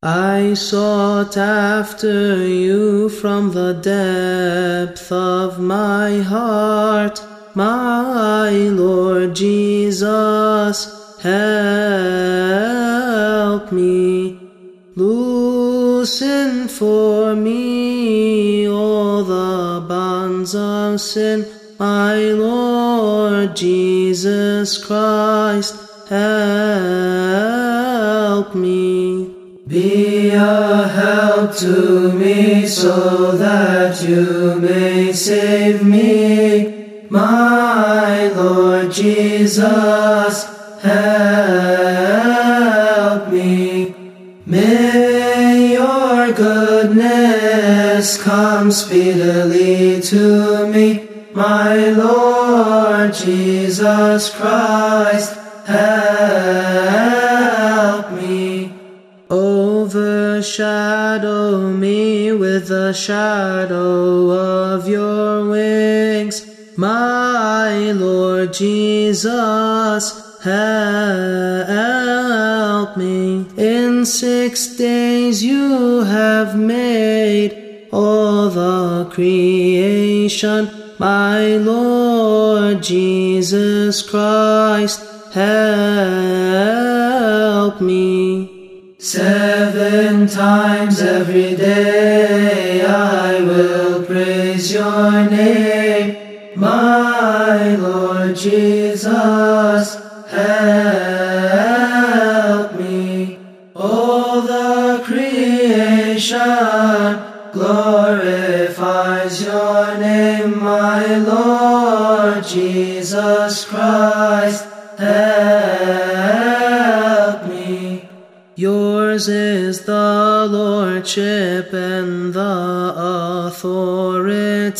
I sought after you from the depth of my heart, my Lord Jesus, help me. Loosen for me all the bonds of sin, my Lord Jesus Christ, help me. Be a help to me so that you may save me, my Lord Jesus, help me. May your goodness come speedily to me, my Lord Jesus Christ, help. Overshadow me with the shadow of your wings, my Lord Jesus, help me. In six days you have made all the creation, my Lord Jesus Christ, help me. Seven times every day I will praise your name, my Lord Jesus, help me. All the creation glorifies your Yours is the lordship and the authority,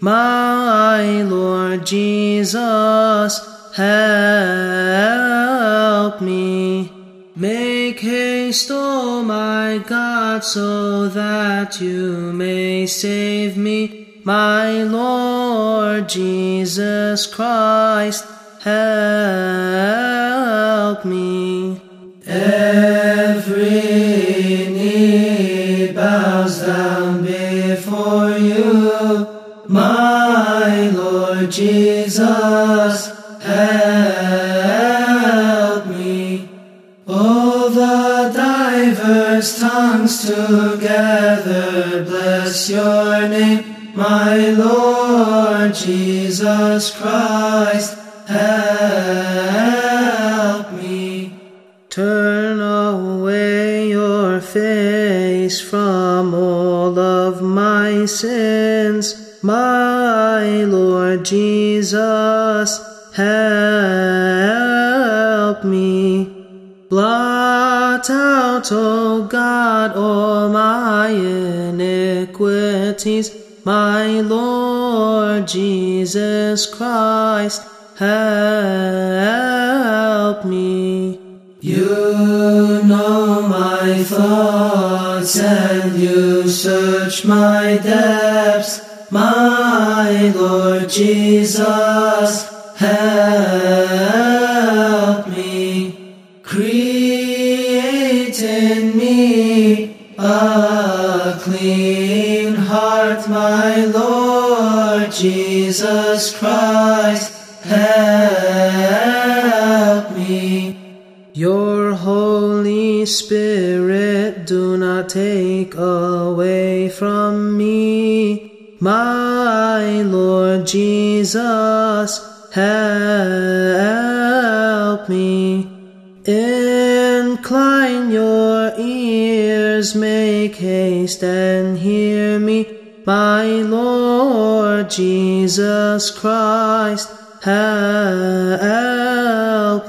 my Lord Jesus, help me. Make haste, O my God, so that you may save me, my Lord Jesus Christ, help me. Every knee bows down before you, my Lord Jesus, help me. All the diverse tongues together bless your name, my Lord Jesus Christ, help. Turn away your face from all of my sins, my Lord Jesus, help me. Blot out, O God, all my iniquities, my Lord Jesus Christ, help me. You know my thoughts and you search my depths, my Lord Jesus, help me. Create in me a clean heart, my Lord Jesus Christ, help. Your Holy Spirit do not take away from me, my Lord Jesus, help me. Incline your ears, make haste and hear me, my Lord Jesus Christ, help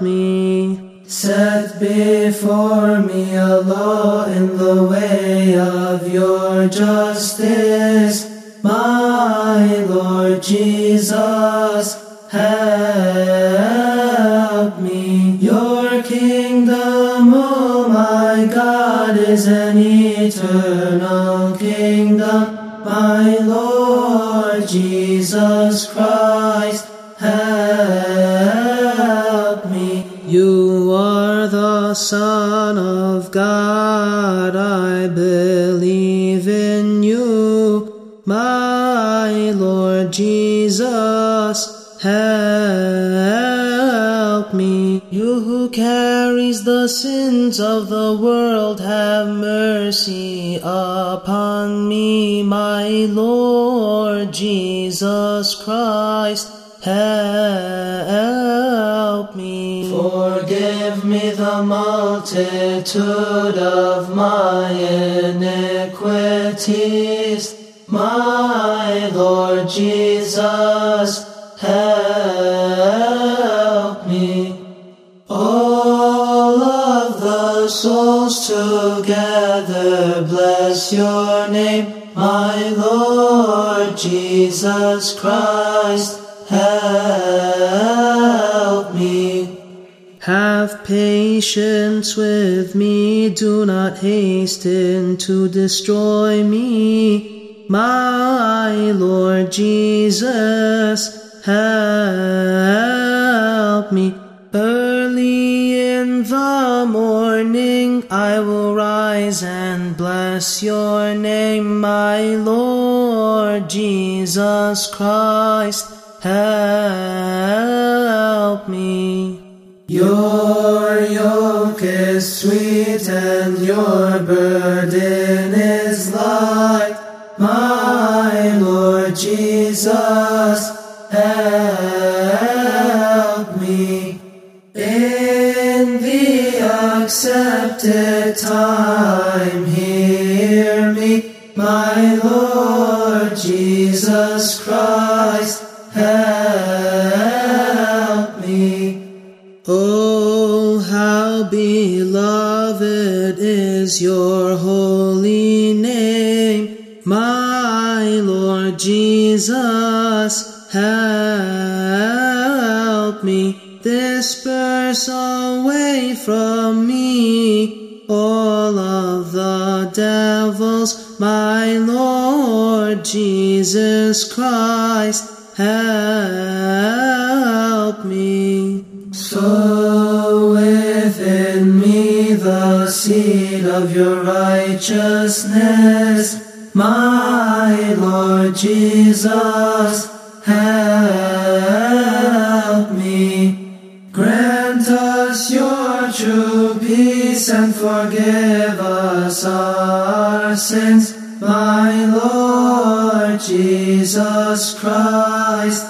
me. Set before me a law in the way of your justice, my Lord Jesus, help me. Your kingdom, oh my God, is an eternal kingdom, my Lord Jesus Christ, God, I believe in you, my Lord Jesus. Help me. You who carries the sins of the world, have mercy upon me, my Lord Jesus Christ. Help. Forgive me the multitude of my iniquities, my Lord Jesus. Help me. All of the souls together bless your name, my Lord Jesus Christ help. Have patience with me, do not hasten to destroy me. My Lord Jesus, help me. Early in the morning I will rise and bless your name, my Lord Jesus Christ help me. Your yoke is sweet and your burden is light, my Lord Jesus, help me. In the accepted time, holy name, my Lord Jesus, help me. Disperse away from me all of the devils, my Lord Jesus Christ help me. Sow seed of your righteousness, my Lord Jesus, help me. Grant us your true peace and forgive us our sins my Lord Jesus Christ